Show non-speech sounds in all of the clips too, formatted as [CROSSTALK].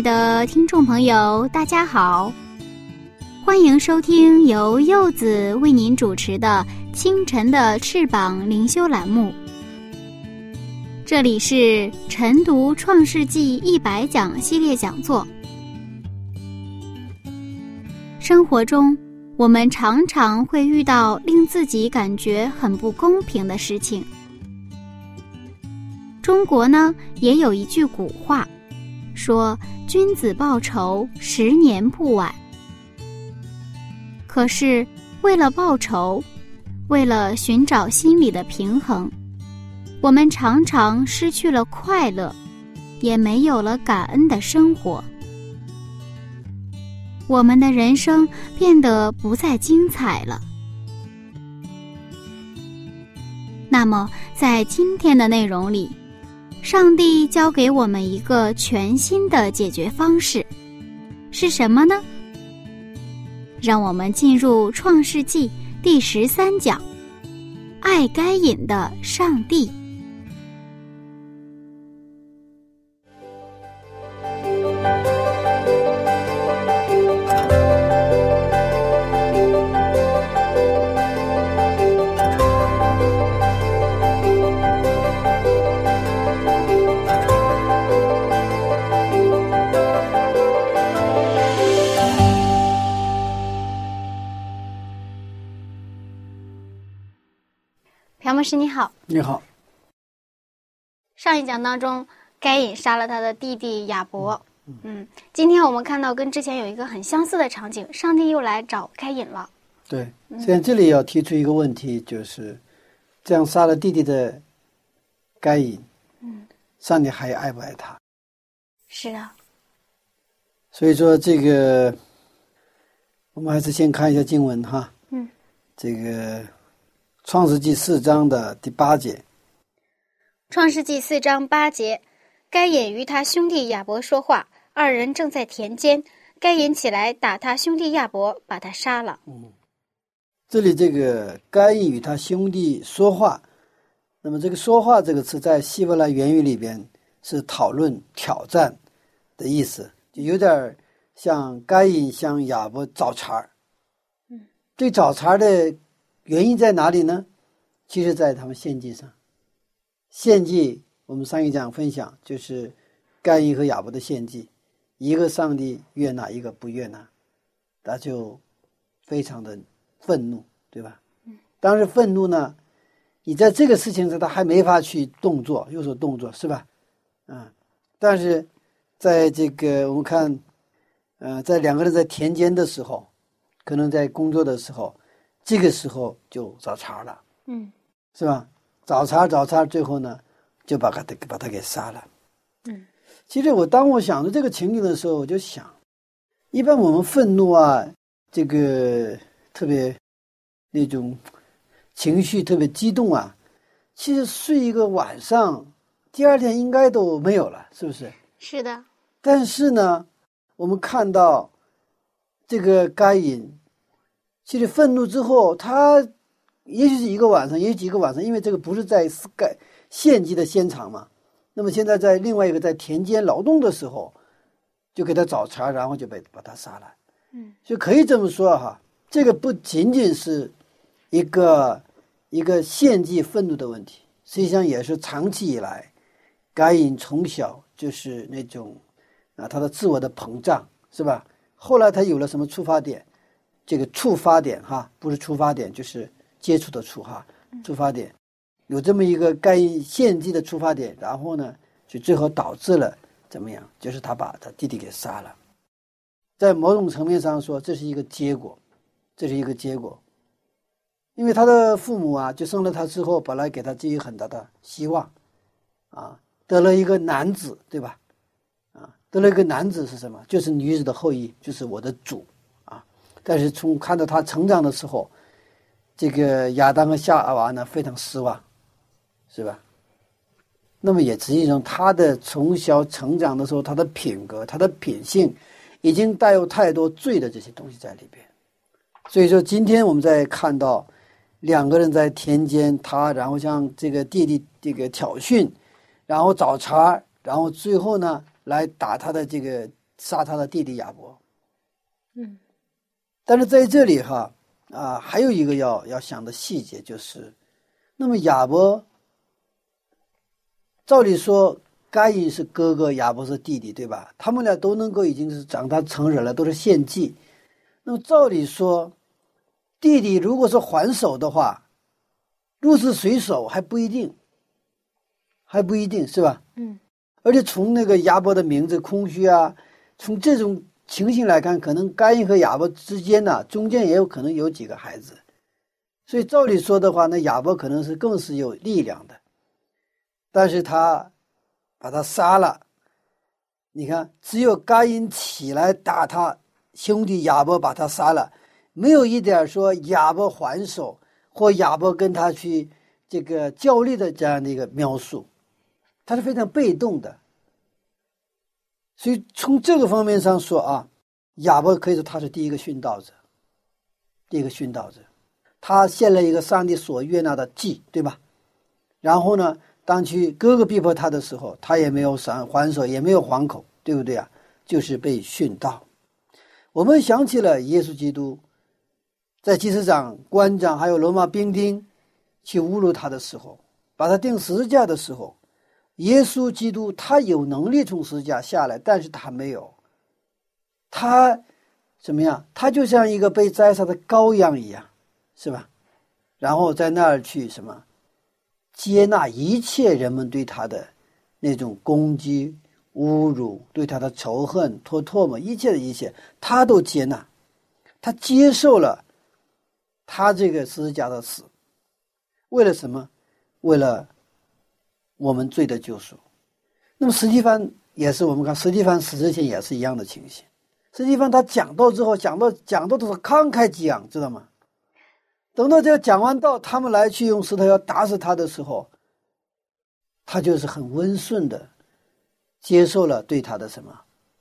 的听众朋友，大家好，欢迎收听由柚子为您主持的《清晨的翅膀》灵修栏目。这里是晨读《创世纪一百讲》系列讲座。生活中，我们常常会遇到令自己感觉很不公平的事情。中国呢，也有一句古话。说君子报仇，十年不晚。可是为了报仇，为了寻找心理的平衡，我们常常失去了快乐，也没有了感恩的生活。我们的人生变得不再精彩了。那么，在今天的内容里。上帝教给我们一个全新的解决方式，是什么呢？让我们进入《创世纪》第十三讲：爱该隐的上帝。师你好，你好。上一讲当中，该隐杀了他的弟弟亚伯。嗯，今天我们看到跟之前有一个很相似的场景，上帝又来找该隐了。对，现在这里要提出一个问题，就是这样杀了弟弟的该隐，嗯，上帝还爱不爱他？是啊。所以说，这个我们还是先看一下经文哈。嗯，这个。创世纪四章的第八节。创世纪四章八节，该隐与他兄弟亚伯说话，二人正在田间。该隐起来打他兄弟亚伯，把他杀了。嗯，这里这个该隐与他兄弟说话，那么这个“说话”这个词在希伯来原语里边是讨论、挑战的意思，就有点像该隐向亚伯找茬儿。嗯，对找茬儿的。原因在哪里呢？其实，在他们献祭上。献祭，我们上一讲分享就是该隐和亚伯的献祭，一个上帝悦纳，一个不悦纳，他就非常的愤怒，对吧？当时愤怒呢，你在这个事情上他还没法去动作，有所动作，是吧？嗯，但是在这个我们看，呃，在两个人在田间的时候，可能在工作的时候。这个时候就找茬了，嗯，是吧？找茬找茬，最后呢，就把他把他给杀了，嗯。其实我当我想着这个情景的时候，我就想，一般我们愤怒啊，这个特别那种情绪特别激动啊，其实睡一个晚上，第二天应该都没有了，是不是？是的。但是呢，我们看到这个该隐。其实愤怒之后，他也许是一个晚上，也许几个晚上，因为这个不是在盖献祭的现场嘛。那么现在在另外一个在田间劳动的时候，就给他找茬，然后就被把他杀了。嗯，就可以这么说哈，这个不仅仅是一个一个献祭愤怒的问题，实际上也是长期以来，该隐从小就是那种啊，他的自我的膨胀是吧？后来他有了什么出发点？这个触发点哈，不是出发点，就是接触的触哈。触发点有这么一个该献祭的出发点，然后呢，就最后导致了怎么样？就是他把他弟弟给杀了。在某种层面上说，这是一个结果，这是一个结果。因为他的父母啊，就生了他之后，本来给他寄予很大的希望，啊，得了一个男子，对吧？啊，得了一个男子是什么？就是女子的后裔，就是我的主，但是从看到他成长的时候，这个亚当和夏娃呢非常失望，是吧？那么也实际上他的从小成长的时候，他的品格、他的品性，已经带有太多罪的这些东西在里边。所以说，今天我们在看到。两个人在田间，他然后向这个弟弟这个挑衅，然后找茬，然后最后呢来打他的这个杀他的弟弟亚伯。嗯，但是在这里哈啊，还有一个要要想的细节就是，那么亚伯，照理说该隐是哥哥，亚伯是弟弟，对吧？他们俩都能够已经是长大成人了，都是献祭。那么照理说。弟弟如果是还手的话，入是谁手还不一定，还不一定是吧？嗯。而且从那个亚伯的名字空虚啊，从这种情形来看，可能该隐和亚伯之间呢，中间也有可能有几个孩子，所以照理说的话，那亚伯可能是更是有力量的，但是他把他杀了。你看，只有该隐起来打他兄弟亚伯，把他杀了。没有一点说亚伯还手或亚伯跟他去这个较力的这样的一个描述，他是非常被动的。所以从这个方面上说啊，亚伯可以说他是第一个殉道者，第一个殉道者，他献了一个上帝所悦纳的祭，对吧？然后呢，当去哥哥逼迫他的时候，他也没有还还手，也没有还口，对不对啊？就是被殉道。我们想起了耶稣基督。在祭司长、官长还有罗马兵丁去侮辱他的时候，把他钉十字架的时候，耶稣基督他有能力从十字架下来，但是他没有。他怎么样？他就像一个被宰杀的羔羊一样，是吧？然后在那儿去什么接纳一切人们对他的那种攻击、侮辱，对他的仇恨、唾唾沫，一切的一切，他都接纳，他接受了。他这个十字架的死，为了什么？为了我们罪的救赎。那么实际上也是，我们看实际上死之前也是一样的情形。实际上他讲到之后，讲到讲到都是慷慨激昂，知道吗？等到这个讲完道，他们来去用石头要打死他的时候，他就是很温顺的接受了对他的什么，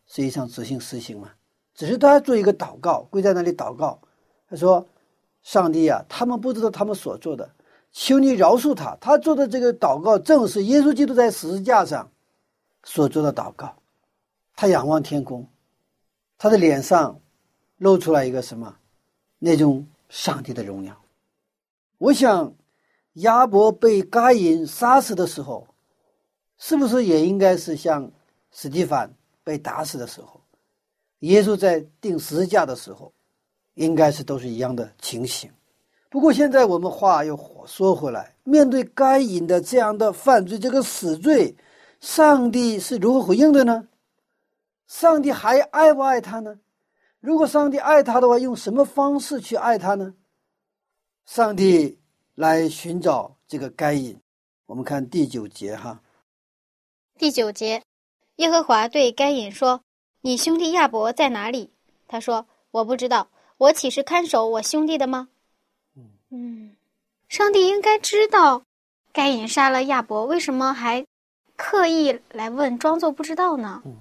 实际上执行实行嘛。只是他做一个祷告，跪在那里祷告，他说。上帝啊，他们不知道他们所做的，求你饶恕他。他做的这个祷告，正是耶稣基督在十字架上所做的祷告。他仰望天空，他的脸上露出来一个什么？那种上帝的荣耀。我想，亚伯被该隐杀死的时候，是不是也应该是像史蒂凡被打死的时候？耶稣在钉十字架的时候。应该是都是一样的情形，不过现在我们话又说回来，面对该隐的这样的犯罪，这个死罪，上帝是如何回应的呢？上帝还爱不爱他呢？如果上帝爱他的话，用什么方式去爱他呢？上帝来寻找这个该隐，我们看第九节哈。第九节，耶和华对该隐说：“你兄弟亚伯在哪里？”他说：“我不知道。”我岂是看守我兄弟的吗？嗯，上帝应该知道，该隐杀了亚伯，为什么还刻意来问，装作不知道呢？嗯，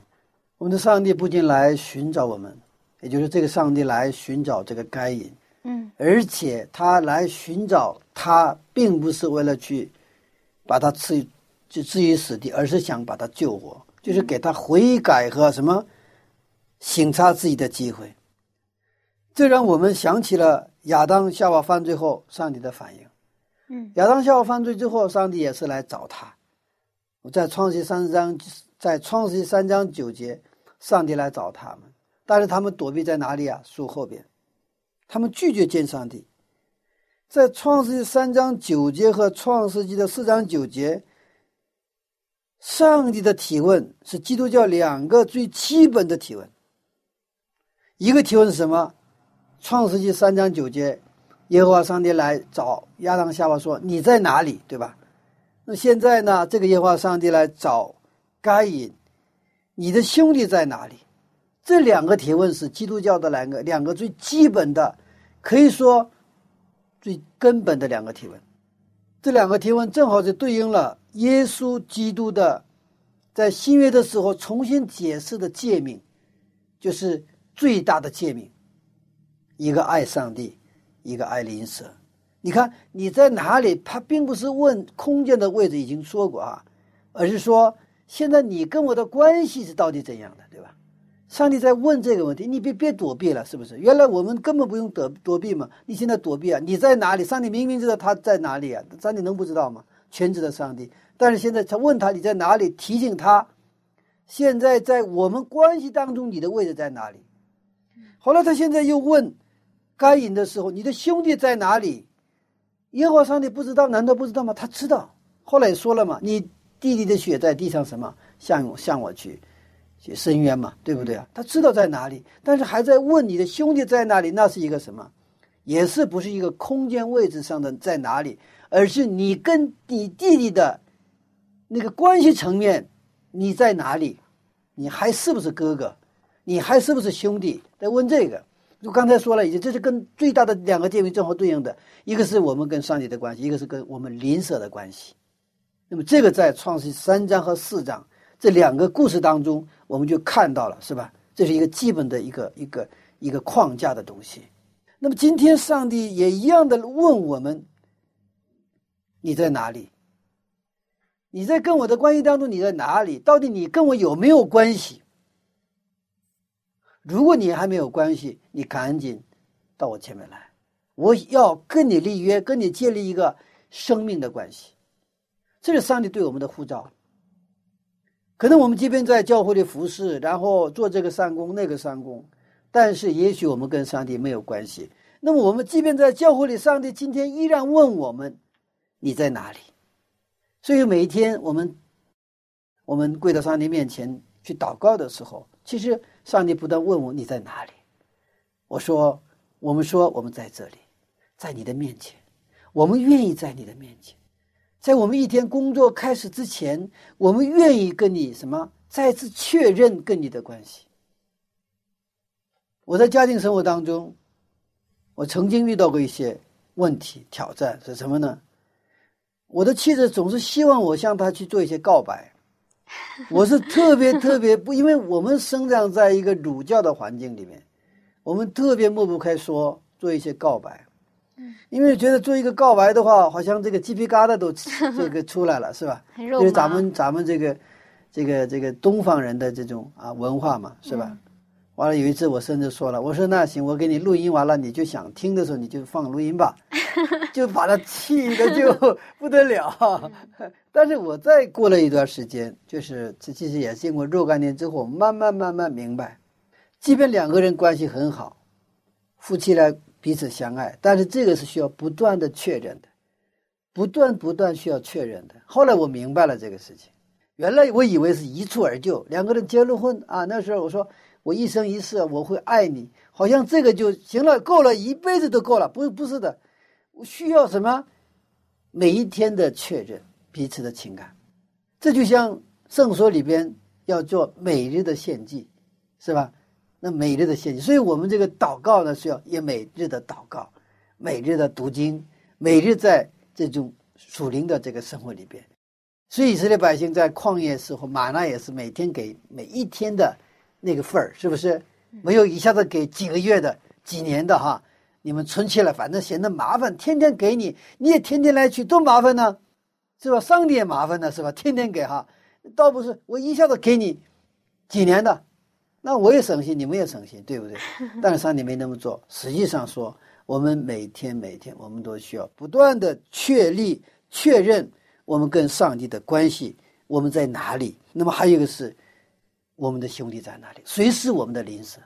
我们的上帝不仅来寻找我们，也就是这个上帝来寻找这个该隐，嗯，而且他来寻找他，并不是为了去把他置就置于死地，而是想把他救活，就是给他悔改和什么省察自己的机会。这让我们想起了亚当夏娃犯罪后上帝的反应。嗯，亚当夏娃犯罪之后，上帝也是来找他。在创世三章，在创世三章九节，上帝来找他们，但是他们躲避在哪里啊？树后边，他们拒绝见上帝。在创世纪三章九节和创世纪的四章九节，上帝的提问是基督教两个最基本的提问。一个提问是什么？创世纪三章九节，耶和华上帝来找亚当夏娃说：“你在哪里？”对吧？那现在呢？这个耶和华上帝来找该隐，你的兄弟在哪里？这两个提问是基督教的两个两个最基本的，可以说最根本的两个提问。这两个提问正好就对应了耶稣基督的在新约的时候重新解释的诫命，就是最大的诫命：一个爱上帝，一个爱邻舍。你看你在哪里？他并不是问空间的位置，已经说过啊，而是说现在你跟我的关系是到底怎样的，对吧？上帝在问这个问题，你别别躲避了，是不是？原来我们根本不用躲躲避嘛，你现在躲避啊？你在哪里？上帝明明知道他在哪里啊，上帝能不知道吗？全知的上帝，但是现在他问他你在哪里，提醒他，现在在我们关系当中你的位置在哪里？后来他现在又问该隐的时候，你的兄弟在哪里？耶和华上帝不知道？难道不知道吗？他知道。后来说了嘛，你弟弟的血在地上什么向我向我去去伸冤嘛，对不对啊？他知道在哪里，但是还在问你的兄弟在哪里？那是一个什么？也是不是一个空间位置上的在哪里？而是你跟你弟弟的那个关系层面，你在哪里？你还是不是哥哥？你还是不是兄弟？在问这个。就刚才说了，已经这是跟最大的两个界面正好对应的，一个是我们跟上帝的关系，一个是跟我们邻舍的关系。那么这个在创世三章和四章这两个故事当中，我们就看到了，是吧？这是一个基本的一个一个一个框架的东西。那么今天上帝也一样的问我们：你在哪里？你在跟我的关系当中，你在哪里？到底你跟我有没有关系？如果你还没有关系，你赶紧到我前面来，我要跟你立约，跟你建立一个生命的关系。这是上帝对我们的呼召。可能我们即便在教会里服侍，然后做这个三公、那个三公，但是也许我们跟上帝没有关系。那么我们即便在教会里，上帝今天依然问我们：你在哪里？所以每一天我们我们跪到上帝面前去祷告的时候，其实。上帝不断问我你在哪里，我说，我们说我们在这里，在你的面前，我们愿意在你的面前，在我们一天工作开始之前，我们愿意跟你什么再次确认跟你的关系。我在家庭生活当中，我曾经遇到过一些问题挑战是什么呢？我的妻子总是希望我向她去做一些告白。[LAUGHS] 我是特别特别不，因为我们生长在一个儒教的环境里面，我们特别抹不开说做一些告白，因为觉得做一个告白的话，好像这个鸡皮疙瘩都 [LAUGHS] 这个出来了，是吧？[LAUGHS] 因为咱们咱们这个这个这个东方人的这种啊文化嘛，是吧？完了有一次我甚至说了，我说那行，我给你录音完了，你就想听的时候你就放录音吧，就把他气的就不得了。但是我再过了一段时间，就是这其实也经过若干年之后，慢慢慢慢明白，即便两个人关系很好，夫妻俩彼此相爱，但是这个是需要不断的确认的，不断不断需要确认的。后来我明白了这个事情，原来我以为是一蹴而就，两个人结了婚啊，那时候我说。我一生一世我会爱你，好像这个就行了，够了一辈子都够了。不，不是的，我需要什么？每一天的确认彼此的情感，这就像圣所里边要做每日的献祭，是吧？那每日的献祭，所以我们这个祷告呢，是要也每日的祷告，每日的读经，每日在这种属灵的这个生活里边。所以以色列百姓在旷野时候，玛纳也是每天给每一天的。那个份儿是不是没有一下子给几个月的、几年的哈？你们存起来，反正嫌得麻烦，天天给你，你也天天来取，多麻烦呢，是吧？上帝也麻烦呢，是吧？天天给哈，倒不是我一下子给你几年的，那我也省心，你们也省心，对不对？[LAUGHS] 但是上帝没那么做，实际上说，我们每天每天，我们都需要不断的确立、确认我们跟上帝的关系，我们在哪里？那么还有一个是。我们的兄弟在哪里？谁是我们的邻舍？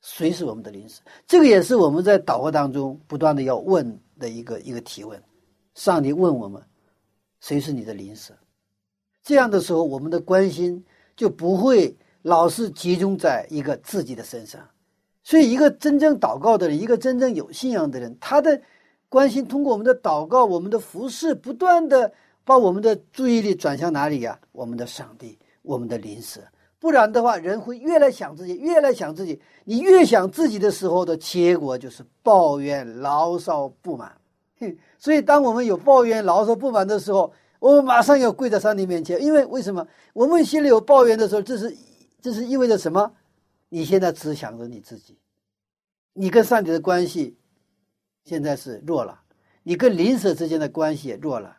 谁是我们的邻舍？这个也是我们在祷告当中不断的要问的一个一个提问。上帝问我们：谁是你的邻舍？这样的时候，我们的关心就不会老是集中在一个自己的身上。所以，一个真正祷告的人，一个真正有信仰的人，他的关心通过我们的祷告、我们的服饰，不断的把我们的注意力转向哪里呀？我们的上帝，我们的邻舍。不然的话，人会越来想自己，越来想自己。你越想自己的时候的结果就是抱怨、牢骚、不满。所以，当我们有抱怨、牢骚、不满的时候，我们马上要跪在上帝面前。因为为什么？我们心里有抱怨的时候，这是这是意味着什么？你现在只想着你自己，你跟上帝的关系现在是弱了，你跟邻舍之间的关系也弱了，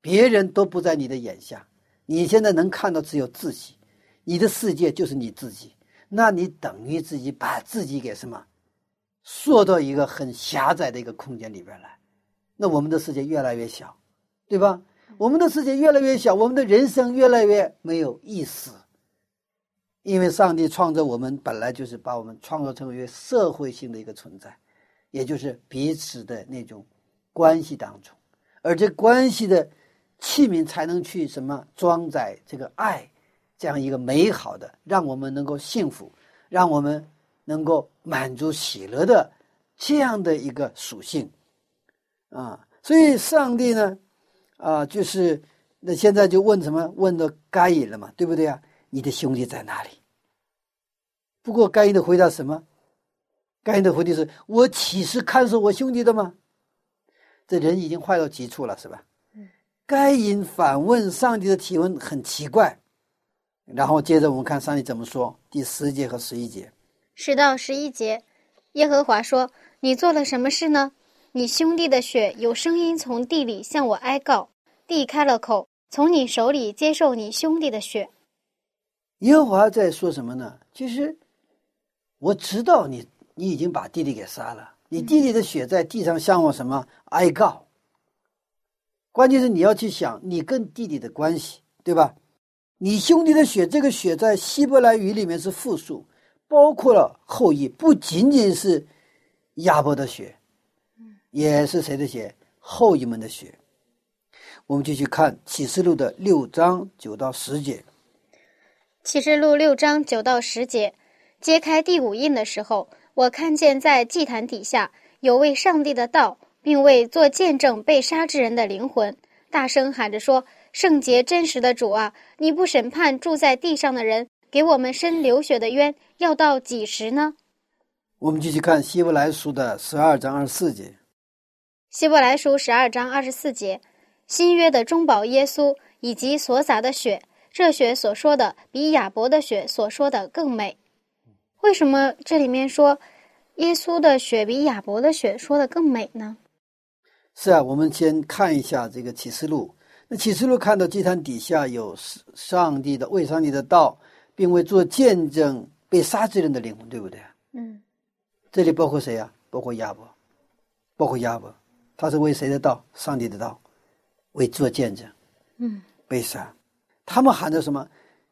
别人都不在你的眼下，你现在能看到只有自己，你的世界就是你自己，那你等于自己把自己给什么？缩到一个很狭窄的一个空间里边来，那我们的世界越来越小，对吧？我们的世界越来越小，我们的人生越来越没有意思。因为上帝创造我们本来就是把我们创造成为社会性的一个存在，也就是彼此的那种关系当中，而这关系的器皿才能去什么装载这个爱，这样一个美好的，让我们能够幸福，让我们能够满足喜乐的这样的一个属性啊。所以上帝呢，啊，就是那现在就问什么？问到该隐了嘛，对不对啊？你的兄弟在哪里？不过该隐的回答什么？该隐的回答是：“我岂是看守我兄弟的吗？”这人已经坏到极处了，是吧？该隐反问上帝的提问很奇怪。然后接着我们看上帝怎么说，第十节和十一节。十到十一节，耶和华说：“你做了什么事呢？你兄弟的血有声音从地里向我哀告，地开了口，从你手里接受你兄弟的血。”耶和华在说什么呢？其实我知道你，你已经把弟弟给杀了。你弟弟的血在地上向我什么哀告？关键是你要去想你跟弟弟的关系，对吧？你兄弟的血，这个血在希伯来语里面是复数，包括了后裔，不仅仅是亚伯的血，也是谁的血？后裔们的血。我们继续看启示录的六章九到十节。启示录六章九到十节，揭开第五印的时候，我看见在祭坛底下有位上帝的道，并为做见证被杀之人的灵魂，大声喊着说：“圣洁真实的主啊，你不审判住在地上的人，给我们伸流血的冤，要到几时呢？”我们继续看希伯来书的十二章二十四节。希伯来书十二章二十四节，新约的中保耶稣以及所洒的血。这血所说的比亚伯的血所说的更美，为什么这里面说耶稣的血比亚伯的血说的更美呢？是啊，我们先看一下这个启示录。那启示录看到祭坛底下有上帝的为上帝的道，并为做见证被杀之人的灵魂，对不对？嗯。这里包括谁呀？包括亚伯，包括亚伯，他是为谁的道？上帝的道，为做见证。嗯。被杀。他们喊着什么？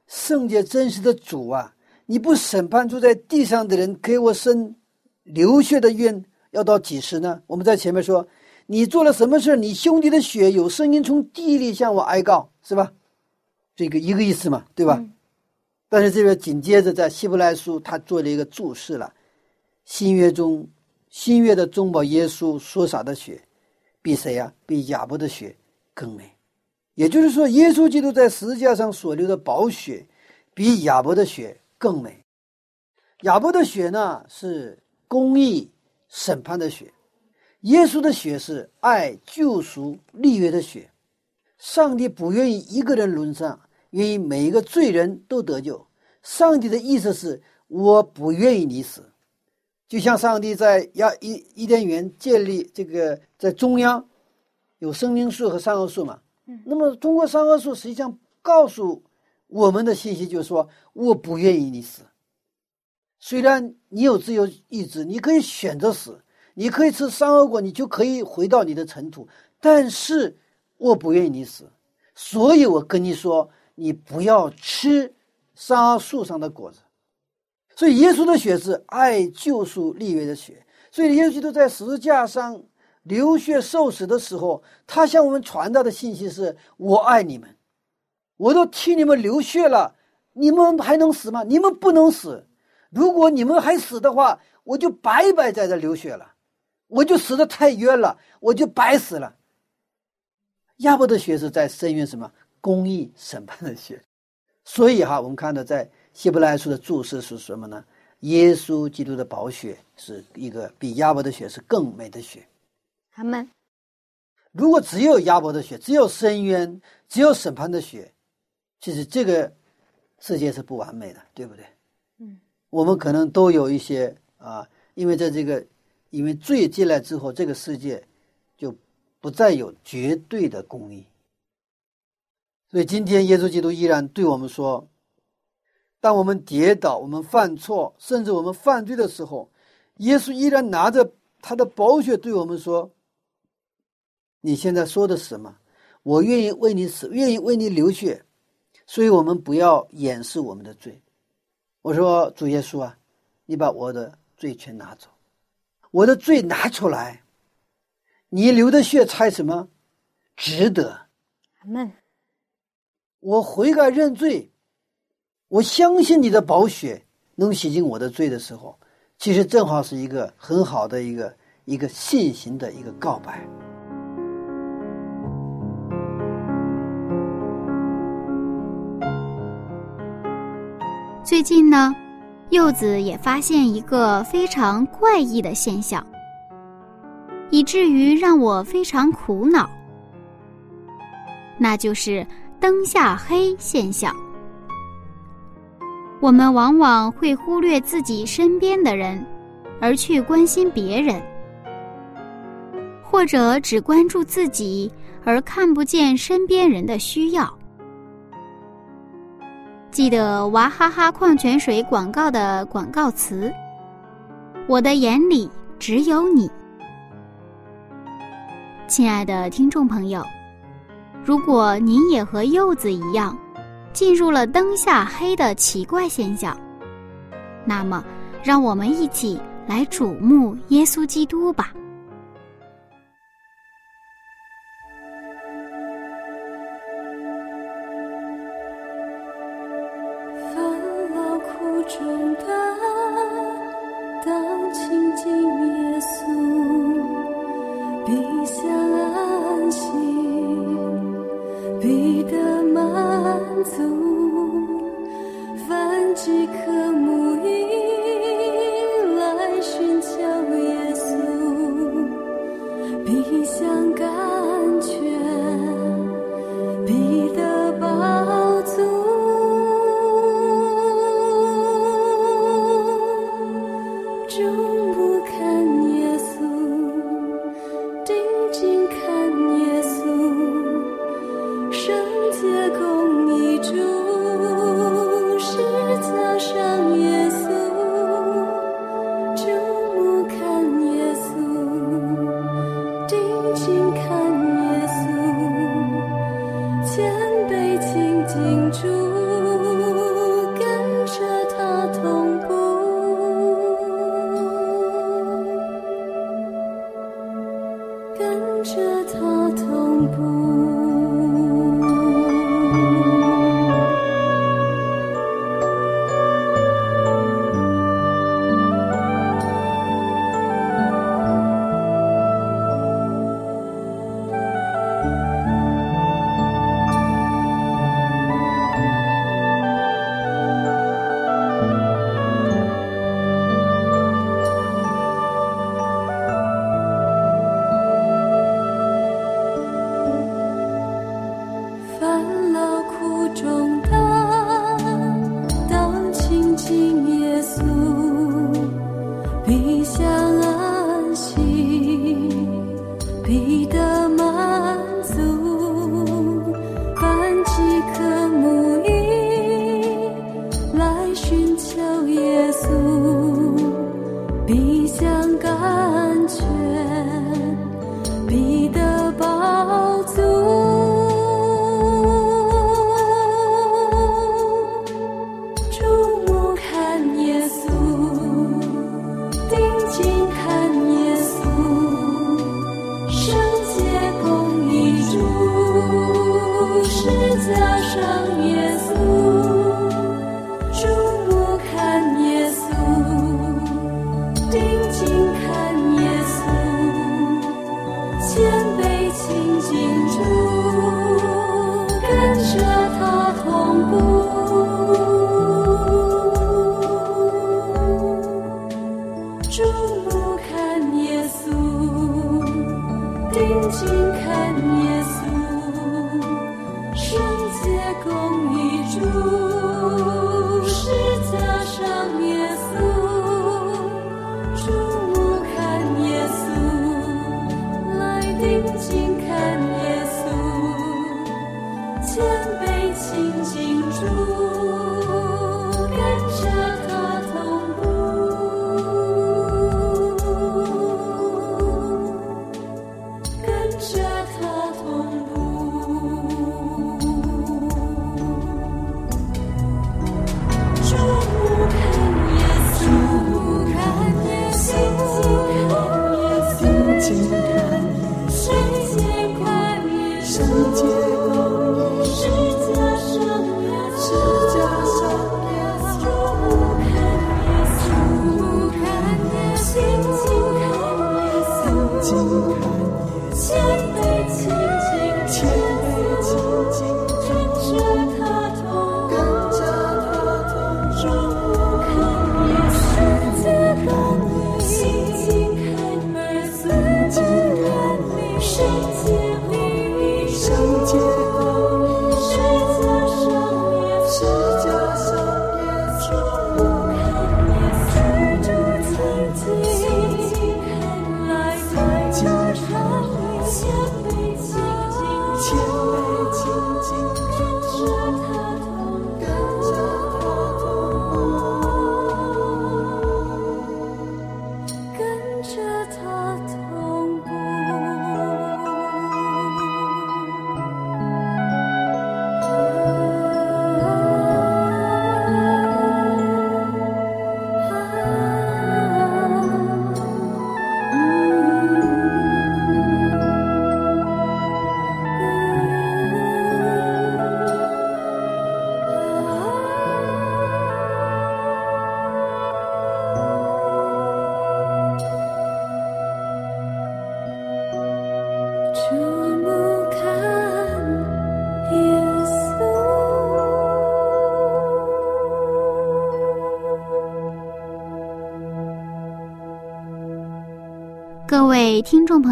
圣洁真实的主啊！你不审判住在地上的人，给我生流血的冤，要到几时呢？我们在前面说，你做了什么事你兄弟的血有声音从地里向我哀告，是吧？这个一个意思嘛，对吧？但是这边紧接着在希伯来书，他做了一个注释了：新约中，新约的中保耶稣所洒的血，比谁呀？比亚伯的血更美。也就是说，耶稣基督在十字架上所流的宝血，比亚伯的血更美。亚伯的血呢是公义审判的血，耶稣的血是爱救赎立约的血。上帝不愿意一个人沦丧，愿意每一个罪人都得救。上帝的意思是，我不愿意你死。就像上帝在亚伊伊甸园建立这个，在中央有生命树和善恶树嘛。那么，通过三恶树实际上告诉我们的信息就是说，我不愿意你死。虽然你有自由意志，你可以选择死，你可以吃三恶果，你就可以回到你的尘土，但是我不愿意你死，所以我跟你说，你不要吃三恶树上的果子。所以，耶稣的血是爱救赎立约的血，所以耶稣基督在十字架上。流血受死的时候，他向我们传达的信息是：我爱你们，我都替你们流血了，你们还能死吗？你们不能死，如果你们还死的话，我就白白在这流血了，我就死的太冤了，我就白死了。亚伯的血是在声援什么公义审判的血，所以哈，我们看到在希伯来书的注释是什么呢？耶稣基督的宝血是一个比亚伯的血是更美的血。他们如果只有亚伯的血，只有深渊，只有审判的血，其实这个世界是不完美的，对不对？嗯，我们可能都有一些啊，因为在这个因为罪进来之后，这个世界就不再有绝对的公义。所以今天耶稣基督依然对我们说：，当我们跌倒、我们犯错，甚至我们犯罪的时候，耶稣依然拿着他的宝血对我们说。你现在说的是什么？我愿意为你死，愿意为你流血，所以我们不要掩饰我们的罪。我说主耶稣啊，你把我的罪全拿走，我的罪拿出来，你流的血才什么值得？阿门。我悔改认罪，我相信你的宝血能洗净我的罪的时候，其实正好是一个很好的一个一个信心的一个告白。最近呢，柚子也发现一个非常怪异的现象，以至于让我非常苦恼，那就是灯下黑现象。我们往往会忽略自己身边的人，而去关心别人，或者只关注自己，而看不见身边人的需要。记得娃哈哈矿泉水广告的广告词：“我的眼里只有你。”亲爱的听众朋友，如果您也和柚子一样，进入了灯下黑的奇怪现象，那么，让我们一起来瞩目耶稣基督吧。平静。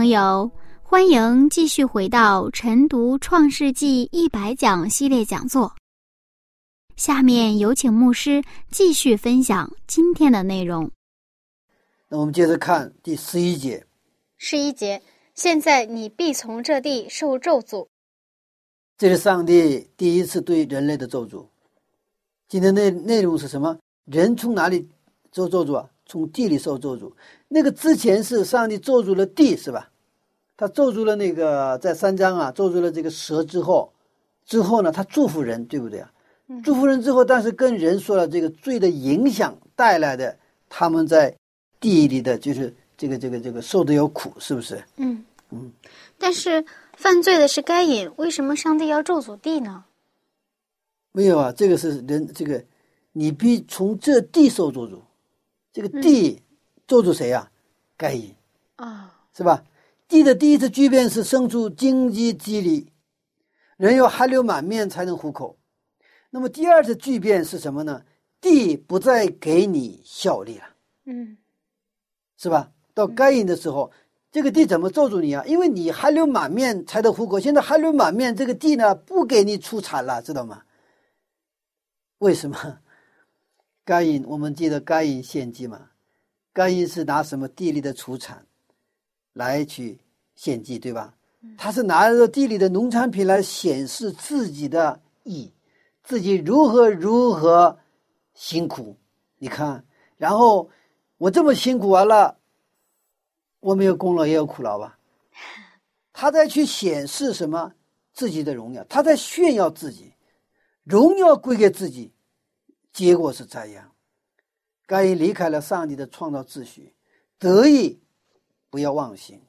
朋友，欢迎继续回到晨读《创世纪一百讲》系列讲座。下面有请牧师继续分享今天的内容。那我们接着看第十一节，十一节，现在你必从这地受咒诅。这是上帝第一次对人类的咒诅。今天内内容是什么？人从哪里受咒诅啊？从地里受咒诅。那个之前是上帝咒诅了地，是吧？他咒住了那个在三章啊，咒住了这个蛇之后，之后呢，他祝福人，对不对啊？祝福人之后，但是跟人说了这个罪的影响带来的，他们在地里的就是这个这个这个受的有苦，是不是？嗯嗯，但是犯罪的是该隐，为什么上帝要咒诅地呢？没有啊，这个是人，这个你必从这地受咒诅，这个地咒诅谁呀、该隐啊、是吧？地的第一次巨变是生出荆棘蒺藜，人要汗流满面才能糊口。那么第二次巨变是什么呢？地不再给你效力了，嗯是吧？到该隐的时候，这个地怎么咒住你啊？因为你汗流满面才能糊口，现在汗流满面，这个地呢不给你出产了，知道吗？为什么？该隐，我们记得该隐献祭嘛？该隐是拿什么地里的出产来去献祭，对吧？他是拿着地里的农产品来显示自己的义，自己如何如何辛苦。你看，然后我这么辛苦完了，我没有功劳也有苦劳吧？[LAUGHS] 他在去显示什么自己的荣耀，他在炫耀自己，荣耀归给自己，结果是这样。该隐离开了上帝的创造秩序，得意不要忘形，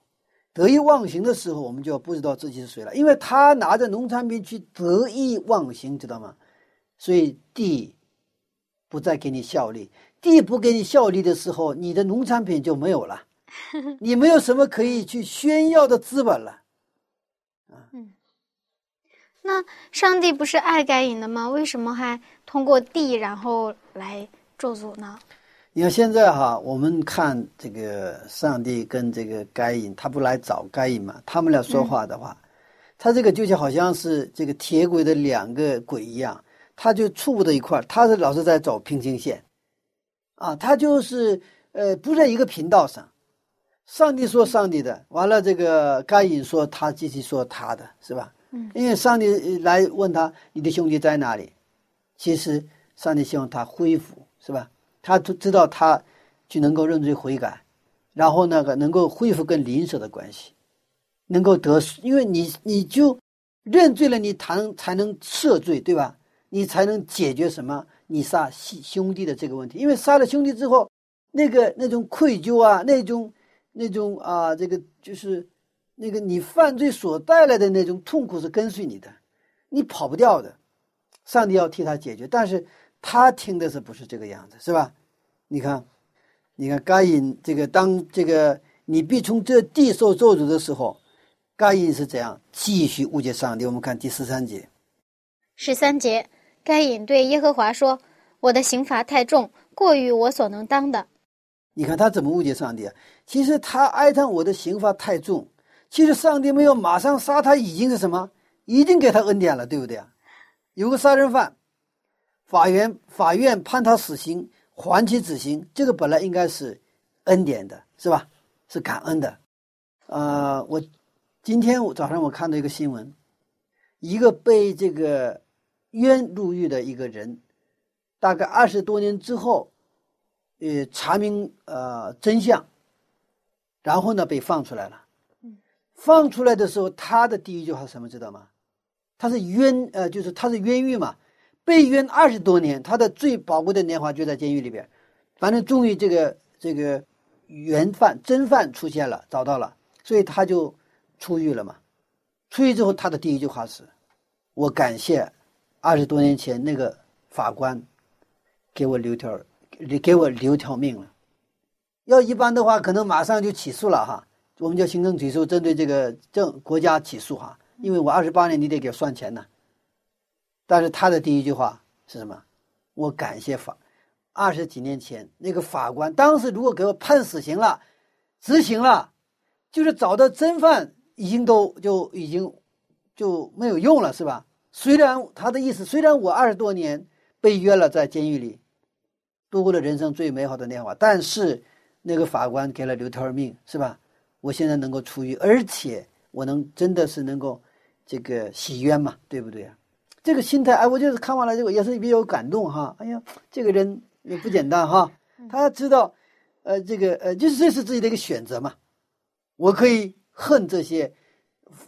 得意忘形的时候，我们就不知道自己是谁了，因为他拿着农产品去得意忘形，知道吗？所以地不再给你效力，地不给你效力的时候，你的农产品就没有了，[LAUGHS] 你没有什么可以去炫耀的资本了。嗯那上帝不是爱该隐的吗？为什么还通过地然后来咒诅呢？你看现在哈，我们看这个上帝跟这个该隐，他不来找该隐嘛？他们俩说话的话，他这个就像好像是这个铁轨的两个轨一样，他就触不到一块儿，他是老是在走平行线，啊，他就是呃不在一个频道上。上帝说上帝的，完了这个该隐说他继续说他的，是吧？嗯，因为上帝来问他你的兄弟在哪里，其实上帝希望他恢复，是吧？他都知道他就能够认罪悔改，然后那个能够恢复跟邻舍的关系，能够得，因为你你就认罪了，你才能才能赦罪，对吧？你才能解决什么？你杀兄兄弟的这个问题，因为杀了兄弟之后，那个那种愧疚啊，那种那种啊，这个就是那个你犯罪所带来的那种痛苦是跟随你的，你跑不掉的。上帝要替他解决，但是他听的是不是这个样子，是吧？你看，你看，该隐这个当这个你必从这地受咒诅的时候，该隐是怎样继续误解上帝？我们看第十三节，十三节，该隐对耶和华说：“我的刑罚太重，过于我所能当的。你看他怎么误解上帝啊？其实他哀叹我的刑罚太重，其实上帝没有马上杀他，已经是什么？已经给他恩典了，对不对啊？有个杀人犯，法院法院判他死刑。缓期执行，这个本来应该是恩典的，是吧？是感恩的。呃，我今天我早上我看到一个新闻，一个被这个冤入狱的一个人，大概二十多年之后，呃，查明呃真相，然后呢被放出来了。放出来的时候，他的第一句话是什么？知道吗？他是冤，呃，就是他是冤狱嘛。被冤二十多年，他的最宝贵的年华就在监狱里边。反正终于这个这个原犯真犯出现了，找到了，所以他就出狱了嘛。出狱之后，他的第一句话是：“我感谢二十多年前那个法官给我留条给我留条命了。要一般的话，可能马上就起诉了哈，我们叫行政起诉，针对这个政国家起诉哈，因为我二十八年，你得给算钱呢。”但是他的第一句话是什么？我感谢法，二十几年前那个法官，当时如果给我判死刑了，执行了，就是找到真犯，已经都就已经就没有用了，是吧？虽然他的意思，虽然我二十多年被约了在监狱里，度过了人生最美好的年华，但是那个法官给了留条命，是吧？我现在能够出狱，而且我能真的是能够这个洗冤嘛，对不对啊？这个心态，哎，我就是看完了这个也是比较感动哈。哎呀，这个人也不简单哈。他知道，呃，这个呃，就是这是自己的一个选择嘛。我可以恨这些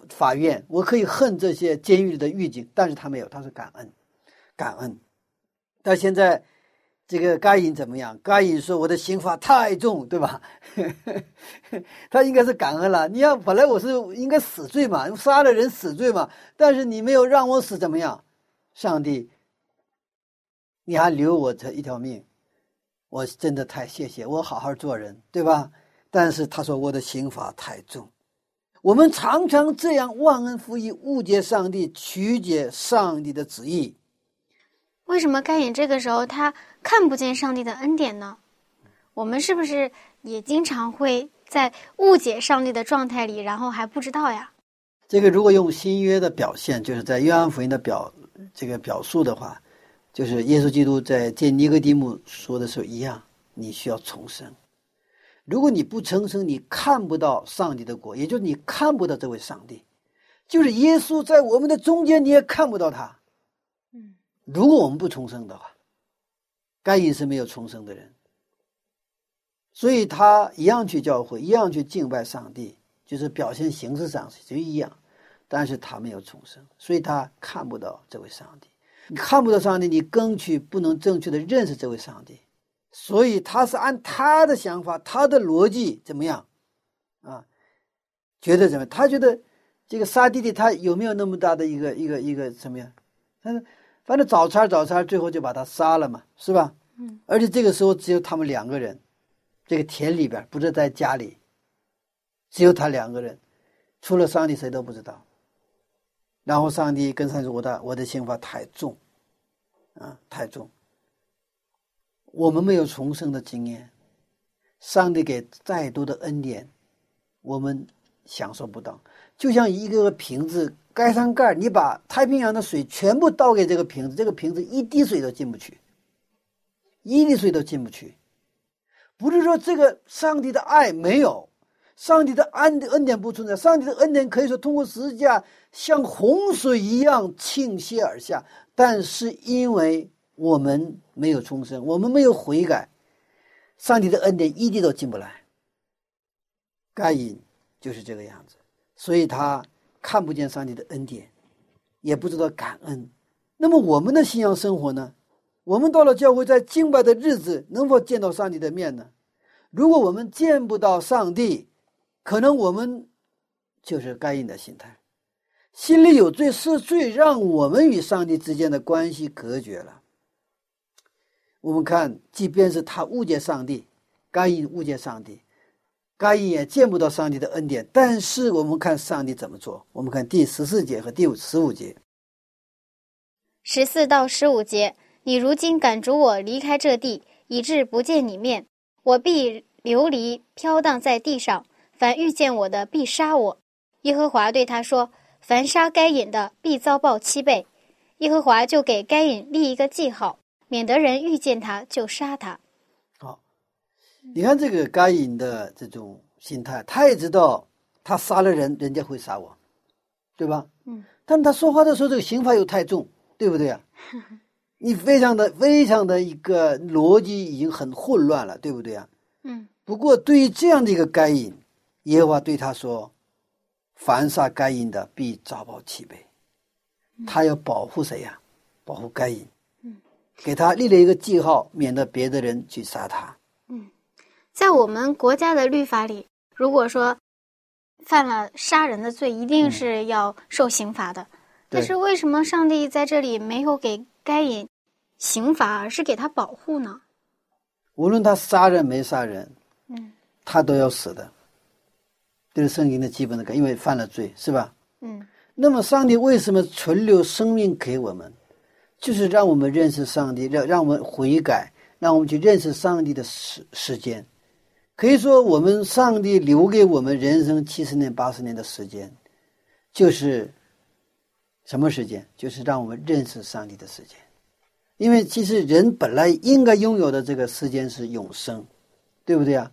法院，我可以恨这些监狱里的狱警，但是他没有，他是感恩，感恩。到现在这个该隐怎么样？该隐说我的刑罚太重，对吧？[LAUGHS] 他应该是感恩了。你要本来我是应该死罪嘛，杀了人死罪嘛，但是你没有让我死，怎么样？上帝，你还留我这一条命，我真的太谢谢我，好好做人，对吧？但是他说我的刑罚太重，我们常常这样忘恩负义，误解上帝，曲解上帝的旨意。为什么该隐这个时候他看不见上帝的恩典呢？我们是不是也经常会在误解上帝的状态里，然后还不知道呀？这个如果用新约的表现，就是在约翰福音的表。这个表述的话，就是耶稣基督在见尼哥底母说的时候一样，你需要重生。如果你不重生，你看不到上帝的国，也就是你看不到这位上帝，就是耶稣在我们的中间，你也看不到他。嗯，如果我们不重生的话，该隐是没有重生的人，所以他一样去教会，一样去敬拜上帝，就是表现形式上就一样。但是他没有重生，所以他看不到这位上帝。你看不到上帝，你更去不能正确的认识这位上帝。所以他是按他的想法、他的逻辑怎么样啊？觉得怎么？他觉得这个杀弟弟他有没有那么大的一个一个一个什么呀？他说反正早餐早餐，最后就把他杀了嘛，是吧？嗯。而且这个时候只有他们两个人，这个田里边不是在家里，只有他两个人，除了上帝谁都不知道。然后上帝跟上说：“我的我的刑罚太重，啊，太重。我们没有重生的经验，上帝给再多的恩典，我们享受不到。就像一个个瓶子盖上盖，你把太平洋的水全部倒给这个瓶子，这个瓶子一滴水都进不去，一滴水都进不去。不是说这个上帝的爱没有，上帝的恩恩典不存在，上帝的恩典可以说通过十字架像洪水一样倾泻而下，但是因为我们没有重生，我们没有悔改，上帝的恩典一滴都进不来。该隐就是这个样子，所以他看不见上帝的恩典，也不知道感恩。那么我们的信仰生活呢？我们到了教会，在敬拜的日子，能否见到上帝的面呢？如果我们见不到上帝，可能我们就是该隐的心态，心里有罪是罪，让我们与上帝之间的关系隔绝了。我们看，即便是他误解上帝，该隐误解上帝，该隐也见不到上帝的恩典。但是我们看上帝怎么做？我们看第十四节和第五十五节。十四到十五节，你如今赶逐我离开这地，以致不见你面，我必流离飘荡在地上。凡遇见我的，必杀我。耶和华对他说：“凡杀该隐的，必遭报七倍。”耶和华就给该隐立一个记号，免得人遇见他就杀他。好，你看这个该隐的这种心态，他也知道他杀了人，人家会杀我，对吧？嗯。但他说话的时候，这个刑罚又太重，对不对啊？[LAUGHS] 你非常的、非常的一个逻辑已经很混乱了，对不对啊？嗯不过对于这样的一个该隐，耶和华对他说：“凡杀该隐的，必遭报七倍。”他要保护谁呀、保护该隐。嗯，给他立了一个记号，免得别的人去杀他。嗯在我们国家的律法里，如果说犯了杀人的罪，一定是要受刑罚的。但是为什么上帝在这里没有给该隐刑罚，而是给他保护呢？无论他杀人没杀人，嗯他都要死的。这是圣经的基本的概，因为犯了罪，是吧？嗯那么上帝为什么存留生命给我们？就是让我们认识上帝，让让我们悔改，让我们去认识上帝的时时间。可以说，我们上帝留给我们人生七十年、八十年的时间，就是什么时间？就是让我们认识上帝的时间。因为其实人本来应该拥有的这个时间是永生，对不对啊？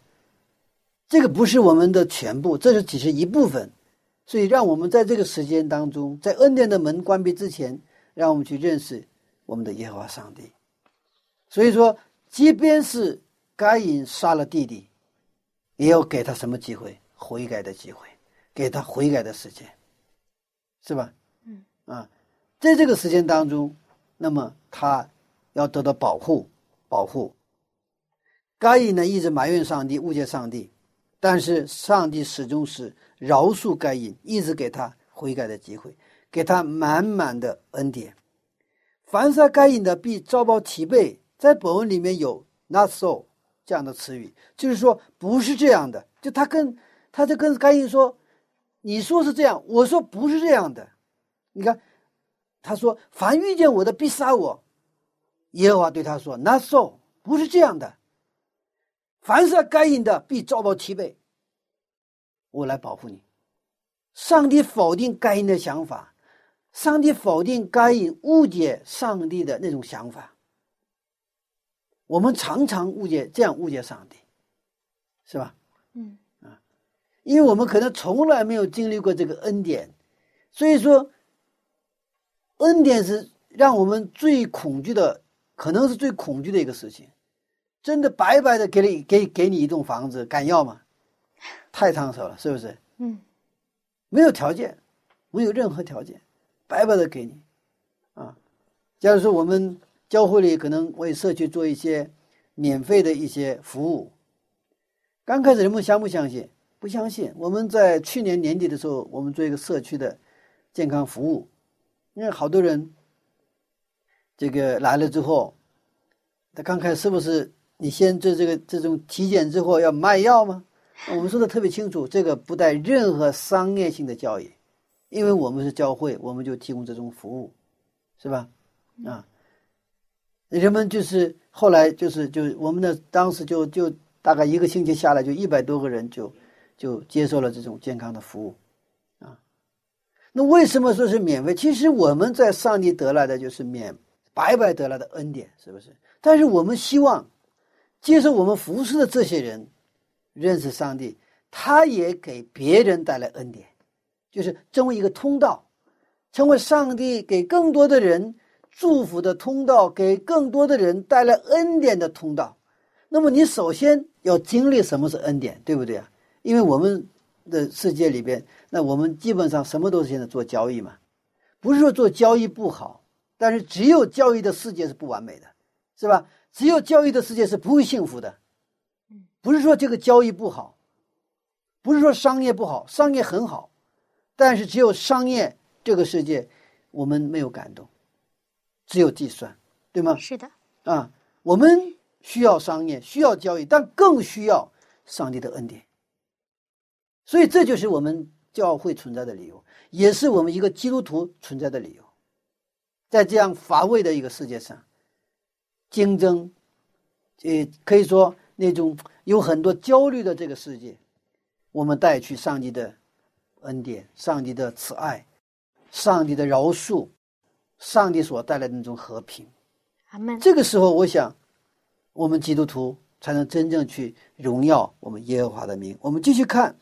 这个不是我们的全部，这是只是一部分。所以，让我们在这个时间当中，在恩典的门关闭之前，让我们去认识我们的耶和华上帝。所以说，即便是该隐杀了弟弟，也要给他什么机会？悔改的机会，给他悔改的时间，是吧？嗯啊，在这个时间当中，那么他要得到保护，保护。该隐呢，一直埋怨上帝，误解上帝，但是上帝始终是饶恕该隐，一直给他悔改的机会，给他满满的恩典。凡杀该隐的，必遭报体背。在本文里面有 “not so” 这样的词语，就是说不是这样的。就他跟他就跟该隐说：“你说是这样，我说不是这样的。”你看，他说：“凡遇见我的，必杀我。”耶和华对他说：“Not so，不是这样的。凡是该隐的，必遭报七倍。我来保护你。”上帝否定该隐的想法，上帝否定该隐误解上帝的那种想法。我们常常误解，这样误解上帝，是吧？嗯啊因为我们可能从来没有经历过这个恩典，所以说，恩典是让我们最恐惧的，可能是最恐惧的一个事情。真的白白的给你给给你一栋房子，敢要吗？太烫手了，是不是？嗯没有条件，没有任何条件，白白的给你，啊。假如说我们教会里可能为社区做一些免费的一些服务，刚开始人们相不相信？不相信。我们在去年年底的时候，我们做一个社区的健康服务，因为好多人这个来了之后，他刚开始是不是你先做这个这种体检之后要卖药吗？我们说的特别清楚，这个不带任何商业性的交易，因为我们是教会，我们就提供这种服务，是吧？啊，人们就是后来就是就我们的当时就就大概一个星期下来，就一百多个人就就接受了这种健康的服务，啊，那为什么说是免费？其实我们在上帝得来的就是免白白得来的恩典，是不是？但是我们希望接受我们服侍的这些人认识上帝，他也给别人带来恩典，就是成为一个通道，成为上帝给更多的人祝福的通道，给更多的人带来恩典的通道。那么你首先要经历什么是恩典，对不对啊？因为我们的世界里边，那我们基本上什么都是现在做交易嘛，不是说做交易不好，但是只有交易的世界是不完美的。是吧？只有交易的世界是不会幸福的，不是说这个交易不好，不是说商业不好，商业很好，但是只有商业这个世界，我们没有感动，只有计算，对吗？是的，啊，我们需要商业，需要交易，但更需要上帝的恩典。所以这就是我们教会存在的理由，也是我们一个基督徒存在的理由，在这样乏味的一个世界上。竞争，呃，可以说那种有很多焦虑的这个世界，我们带去上帝的恩典、上帝的慈爱、上帝的饶恕、上帝所带来的那种和平。这个时候，我想，我们基督徒才能真正去荣耀我们耶和华的名。我们继续看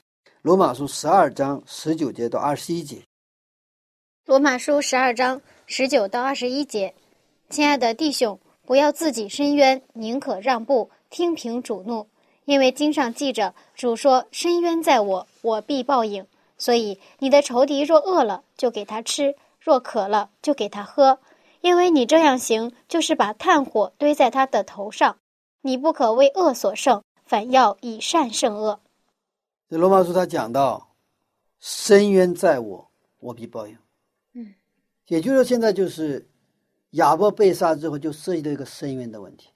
罗马书十二章十九节到二十一节。罗马书十二章十九到二十一节，亲爱的弟兄。不要自己伸冤，宁可让步，听凭主怒。因为经上记着，主说：“伸冤在我，我必报应。”所以，你的仇敌若饿了，就给他吃；若渴了，就给他喝。因为你这样行，就是把炭火堆在他的头上。你不可为恶所胜，反要以善胜恶。这罗马书他讲到：“深渊在我，我必报应。”嗯，也就是说，现在就是。亚伯被杀之后，就涉及到一个深渊的问题，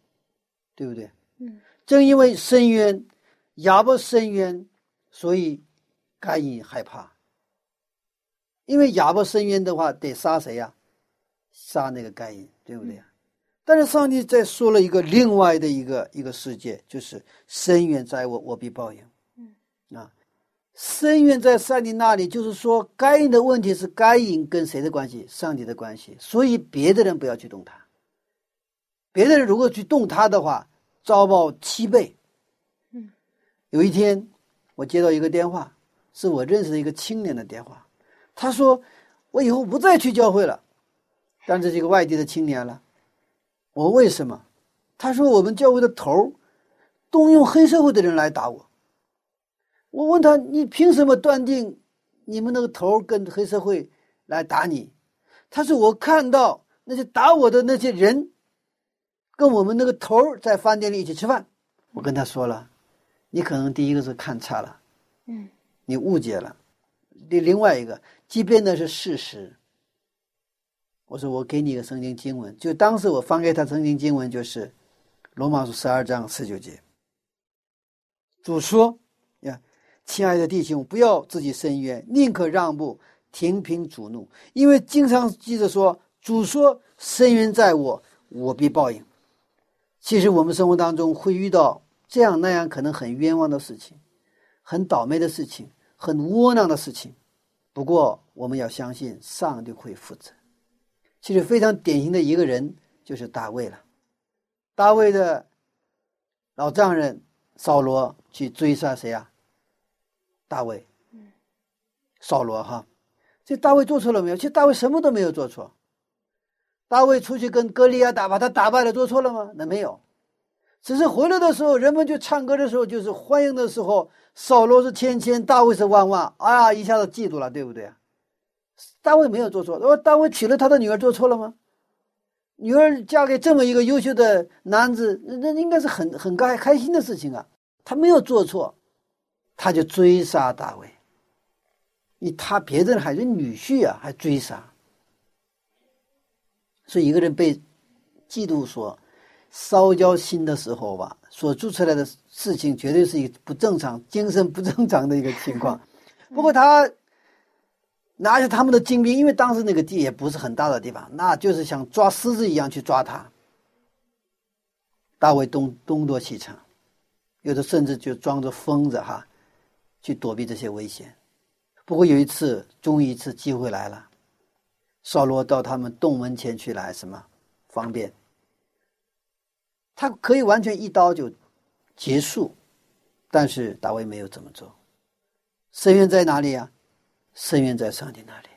对不对？嗯。正因为深渊，亚伯深渊，所以该隐害怕。因为亚伯深渊的话，得杀谁呀？杀那个该隐，对不对呀？但是上帝在说了一个另外的一个一个世界，就是深渊在我，我必报应。嗯。啊。深渊在上帝那里，就是说，该隐的问题是该隐跟谁的关系？上帝的关系。所以别的人不要去动他。别的人如果去动他的话，遭报七倍。嗯。有一天，我接到一个电话，是我认识的一个青年的电话。他说：“我以后不再去教会了。”但这是一个外地的青年了。我为什么？他说：“我们教会的头动用黑社会的人来打我。”我问他：“你凭什么断定你们那个头跟黑社会来打你？”他说：“我看到那些打我的那些人，跟我们那个头在饭店里一起吃饭。”我跟他说了：“你可能第一个是看差了，嗯，你误解了。另另外一个，即便那是事实，我说我给你一个圣经经文，就当时我翻给他圣经经文，就是罗马书十二章十九节，主说。”亲爱的弟兄，不要自己伸冤，宁可让步，停凭主怒。因为经常记着说，主说：“伸冤在我，我必报应。”其实我们生活当中会遇到这样那样可能很冤枉的事情，很倒霉的事情，很窝囊的事情。不过我们要相信上帝会负责。其实非常典型的一个人就是大卫了。大卫的老丈人扫罗去追杀谁啊？大卫，扫罗哈，这大卫做错了没有？其实大卫什么都没有做错。大卫出去跟歌利亚打，把他打败了，做错了吗？那没有，只是回来的时候，人们就唱歌的时候，就是欢迎的时候，扫罗是千千，大卫是万万，哎呀，一下子嫉妒了，对不对啊？大卫没有做错，大卫娶了他的女儿，做错了吗？女儿嫁给这么一个优秀的男子，那那应该是很很开开心的事情啊，他没有做错。他就追杀大卫，你他别人还是女婿啊，还追杀，所以一个人被嫉妒所烧焦心的时候吧，所做出来的事情绝对是一个不正常、精神不正常的一个情况。[LAUGHS] 不过他拿下他们的精兵，因为当时那个地也不是很大的地方，那就是像抓狮子一样去抓他，大卫东东躲西藏，有的甚至就装着疯子哈，去躲避这些危险。不过有一次，终于一次机会来了，扫罗到他们洞门前去来，什么方便？他可以完全一刀就结束，但是大卫没有这么做。深渊在哪里呀？深渊在上帝那里。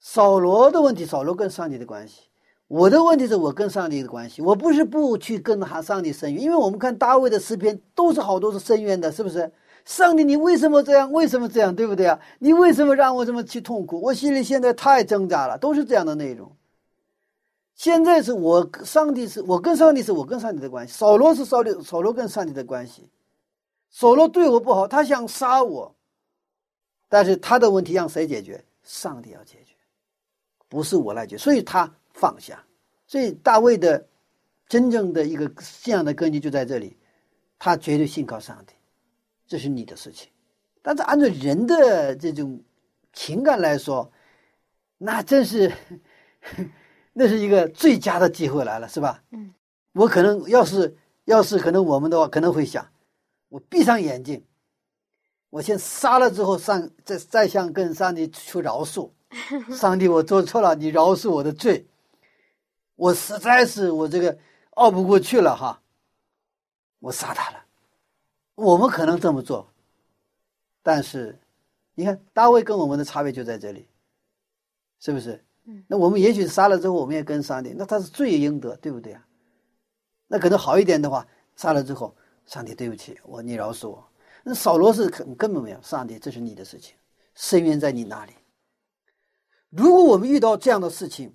扫罗的问题，扫罗跟上帝的关系；我的问题是我跟上帝的关系。我不是不去跟他上帝深渊，因为我们看大卫的诗篇都是好多是深渊的，是不是？上帝，你为什么这样？为什么这样？对不对啊？你为什么让我这么去痛苦？我心里现在太挣扎了，都是这样的内容。现在是我上帝是我跟上帝是我跟上帝的关系，扫罗是扫罗扫罗跟上帝的关系。扫罗对我不好，他想杀我，但是他的问题让谁解决？上帝要解决。不是我来决，所以他放下。所以大卫的真正的一个信仰的根基就在这里，他绝对信靠上帝，这是你的事情。但是按照人的这种情感来说，那真是 [LAUGHS] 那是一个最佳的机会来了，是吧？嗯，我可能要是要是可能我们的话，可能会想，我闭上眼睛，我先杀了之后上再再向跟上帝求饶恕。[LAUGHS] 上帝，我做错了，你饶恕我的罪。我实在是我这个熬不过去了哈，我杀他了。我们可能这么做，但是你看大卫跟我们的差别就在这里，是不是？那我们也许杀了之后，我们也跟上帝，那他是罪应得，对不对啊？那可能好一点的话，杀了之后，上帝对不起我，你饶恕我。那扫罗是根根本没有，上帝，这是你的事情，深渊在你那里。如果我们遇到这样的事情，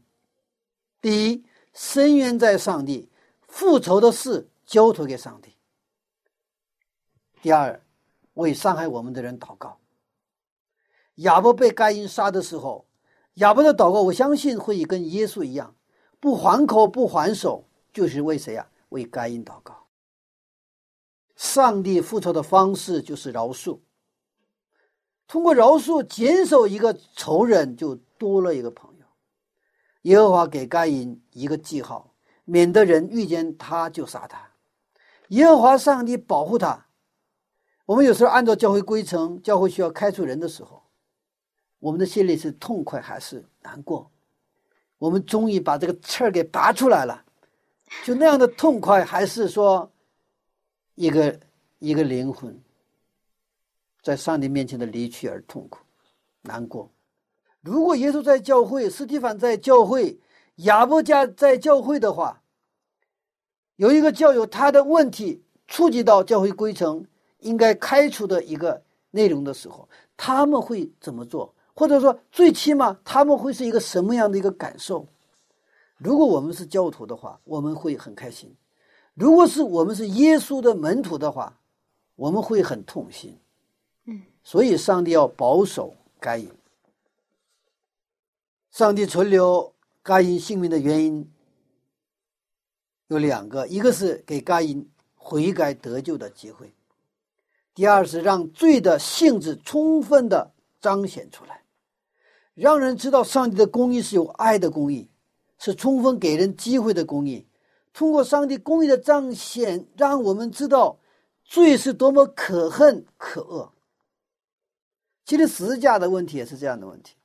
第一，深渊在上帝，复仇的事交托给上帝；第二，为伤害我们的人祷告。亚伯被该隐杀的时候，亚伯的祷告，我相信会跟耶稣一样，不还口不还手，就是为谁呀？为该隐祷告。上帝复仇的方式就是饶恕，通过饶恕减少一个仇人就。多了一个朋友，耶和华给该隐一个记号，免得人遇见他就杀他。耶和华上帝保护他。我们有时候按照教会规程，教会需要开除人的时候，我们的心里是痛快还是难过？我们终于把这个刺儿给拔出来了，就那样的痛快，还是说一个一个灵魂在上帝面前的离去而痛苦难过？如果耶稣在教会，斯蒂凡在教会，亚伯家在教会的话，有一个教友他的问题触及到教会规程应该开除的一个内容的时候，他们会怎么做？或者说，最起码他们会是一个什么样的一个感受？如果我们是教徒的话，我们会很开心；如果是我们是耶稣的门徒的话，我们会很痛心。嗯，所以上帝要保守该隐。上帝存留该隐性命的原因有两个：一个是给该隐悔改得救的机会；第二是让罪的性质充分的彰显出来，让人知道上帝的公义是有爱的公义，是充分给人机会的公义。通过上帝公义的彰显，让我们知道罪是多么可恨可恶。其实十字架的问题也是这样的问题。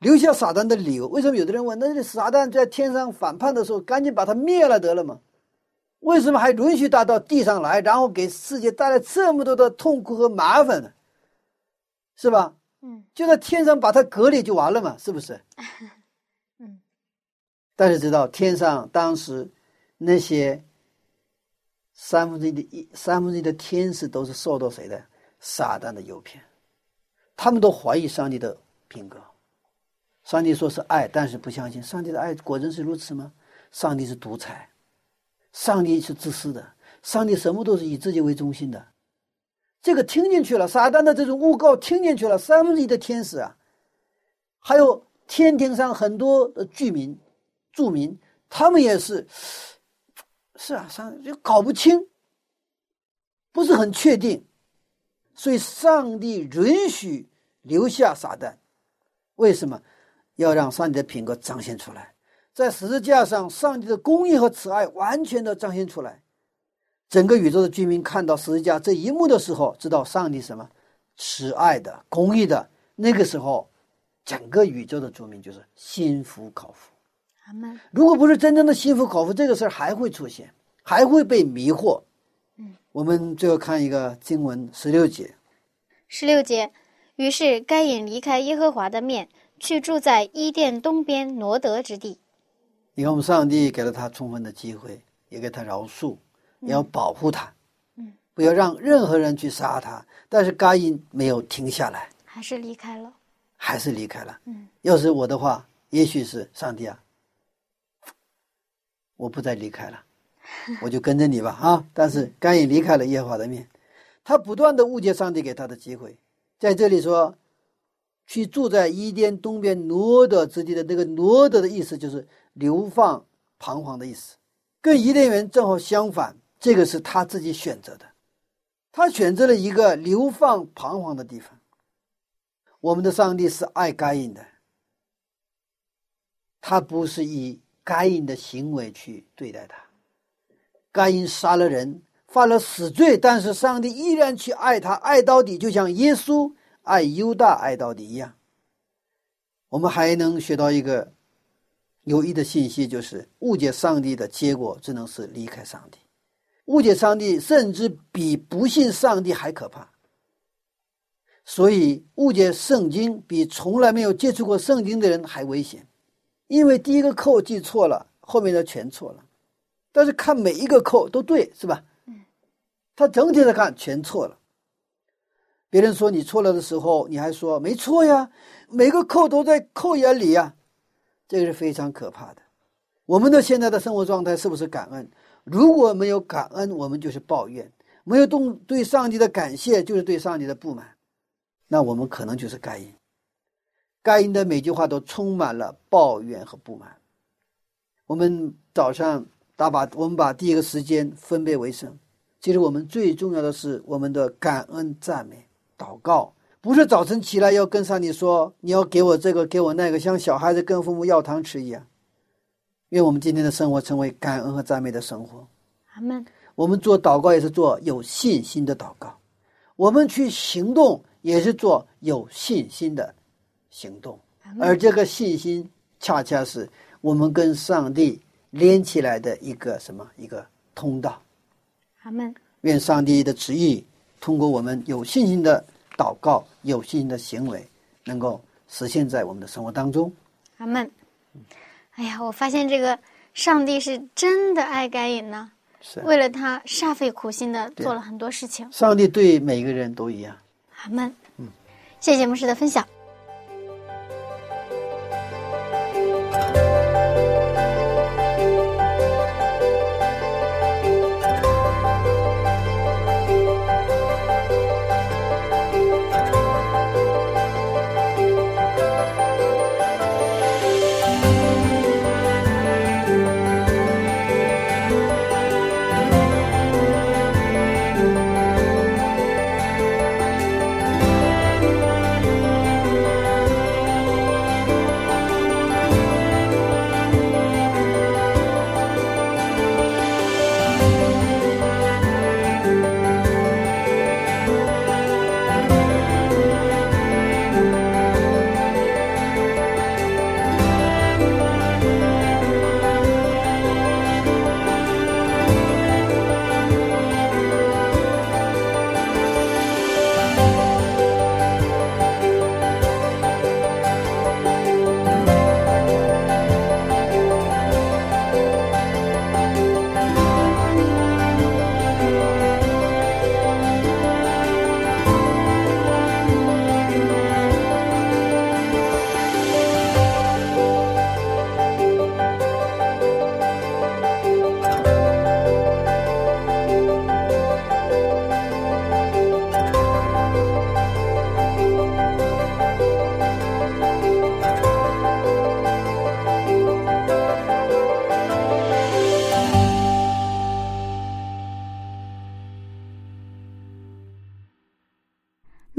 留下撒旦的理由，为什么有的人问？那这撒旦在天上反叛的时候，赶紧把他灭了得了吗？为什么还允许他到地上来，然后给世界带来这么多的痛苦和麻烦呢？是吧？嗯，就在天上把他隔离就完了嘛，是不是？[LAUGHS] 嗯。但是知道天上当时那些三分之一的一三分之一的天使都是受到谁的撒旦的诱骗，他们都怀疑上帝的品格。上帝说是爱，但是不相信上帝的爱果真是如此吗？上帝是独裁，上帝是自私的，上帝什么都是以自己为中心的。这个听进去了，撒旦的这种诬告听进去了，三分之一的天使啊，还有天庭上很多的居民、住民，他们也是，是啊，上就搞不清，不是很确定，所以上帝允许留下撒旦，为什么？要让上帝的品格彰显出来，在十字架上，上帝的公义和慈爱完全的彰显出来。整个宇宙的居民看到十字架这一幕的时候，知道上帝什么慈爱的、公义的。那个时候，整个宇宙的居民就是心服口服。如果不是真正的心服口服，这个事儿还会出现，还会被迷惑。嗯，我们最后看一个经文十六节，十六节，于是该隐离开耶和华的面，去住在伊甸东边挪得之地。你看，我们上帝给了他充分的机会，也给他饶恕，也要保护他，嗯，不要让任何人去杀他。但是该隐没有停下来，还是离开了。还是离开了。嗯，要是我的话，也许是上帝啊，我不再离开了，我就跟着你吧 [LAUGHS] 啊！但是该隐离开了耶和华的面，他不断的误解上帝给他的机会，在这里说，去住在伊甸东边挪得之地的那个挪得的意思就是流放彷徨的意思，跟伊甸园正好相反，这个是他自己选择的，他选择了一个流放彷徨的地方。我们的上帝是爱该隐的，他不是以该隐的行为去对待他。该隐杀了人，犯了死罪，但是上帝依然去爱他，爱到底，就像耶稣爱犹大爱到底一样。我们还能学到一个有益的信息，就是误解上帝的结果只能是离开上帝。误解上帝，甚至比不信上帝还可怕。所以，误解圣经比从来没有接触过圣经的人还危险，因为第一个扣记错了，后面的全错了。但是看每一个扣都对，是吧？嗯，他整体的看全错了。别人说你错了的时候，你还说没错呀，每个扣都在扣眼里呀，这个是非常可怕的。我们的现在的生活状态是不是感恩？如果没有感恩，我们就是抱怨；没有动对上帝的感谢，就是对上帝的不满。那我们可能就是该因，该因的每句话都充满了抱怨和不满。我们早上打把，我们把第一个时间分别为圣。其实我们最重要的是我们的感恩、赞美、祷告，不是早晨起来要跟上帝说你要给我这个，给我那个，像小孩子跟父母要糖吃一样。愿我们今天的生活成为感恩和赞美的生活。阿门。我们做祷告也是做有信心的祷告，我们去行动。也是做有信心的行动，而这个信心恰恰是我们跟上帝连起来的一个什么一个通道。阿门。愿上帝的旨意通过我们有信心的祷告、有信心的行为，能够实现在我们的生活当中。阿门。哎呀，我发现这个上帝是真的爱该隐呢，是为了他煞费苦心的做了很多事情。上帝对每个人都一样。阿门。嗯，谢谢牧师的分享。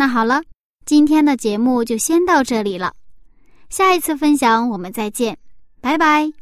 好了，今天的节目就先到这里了，下一次分享我们再见，拜拜。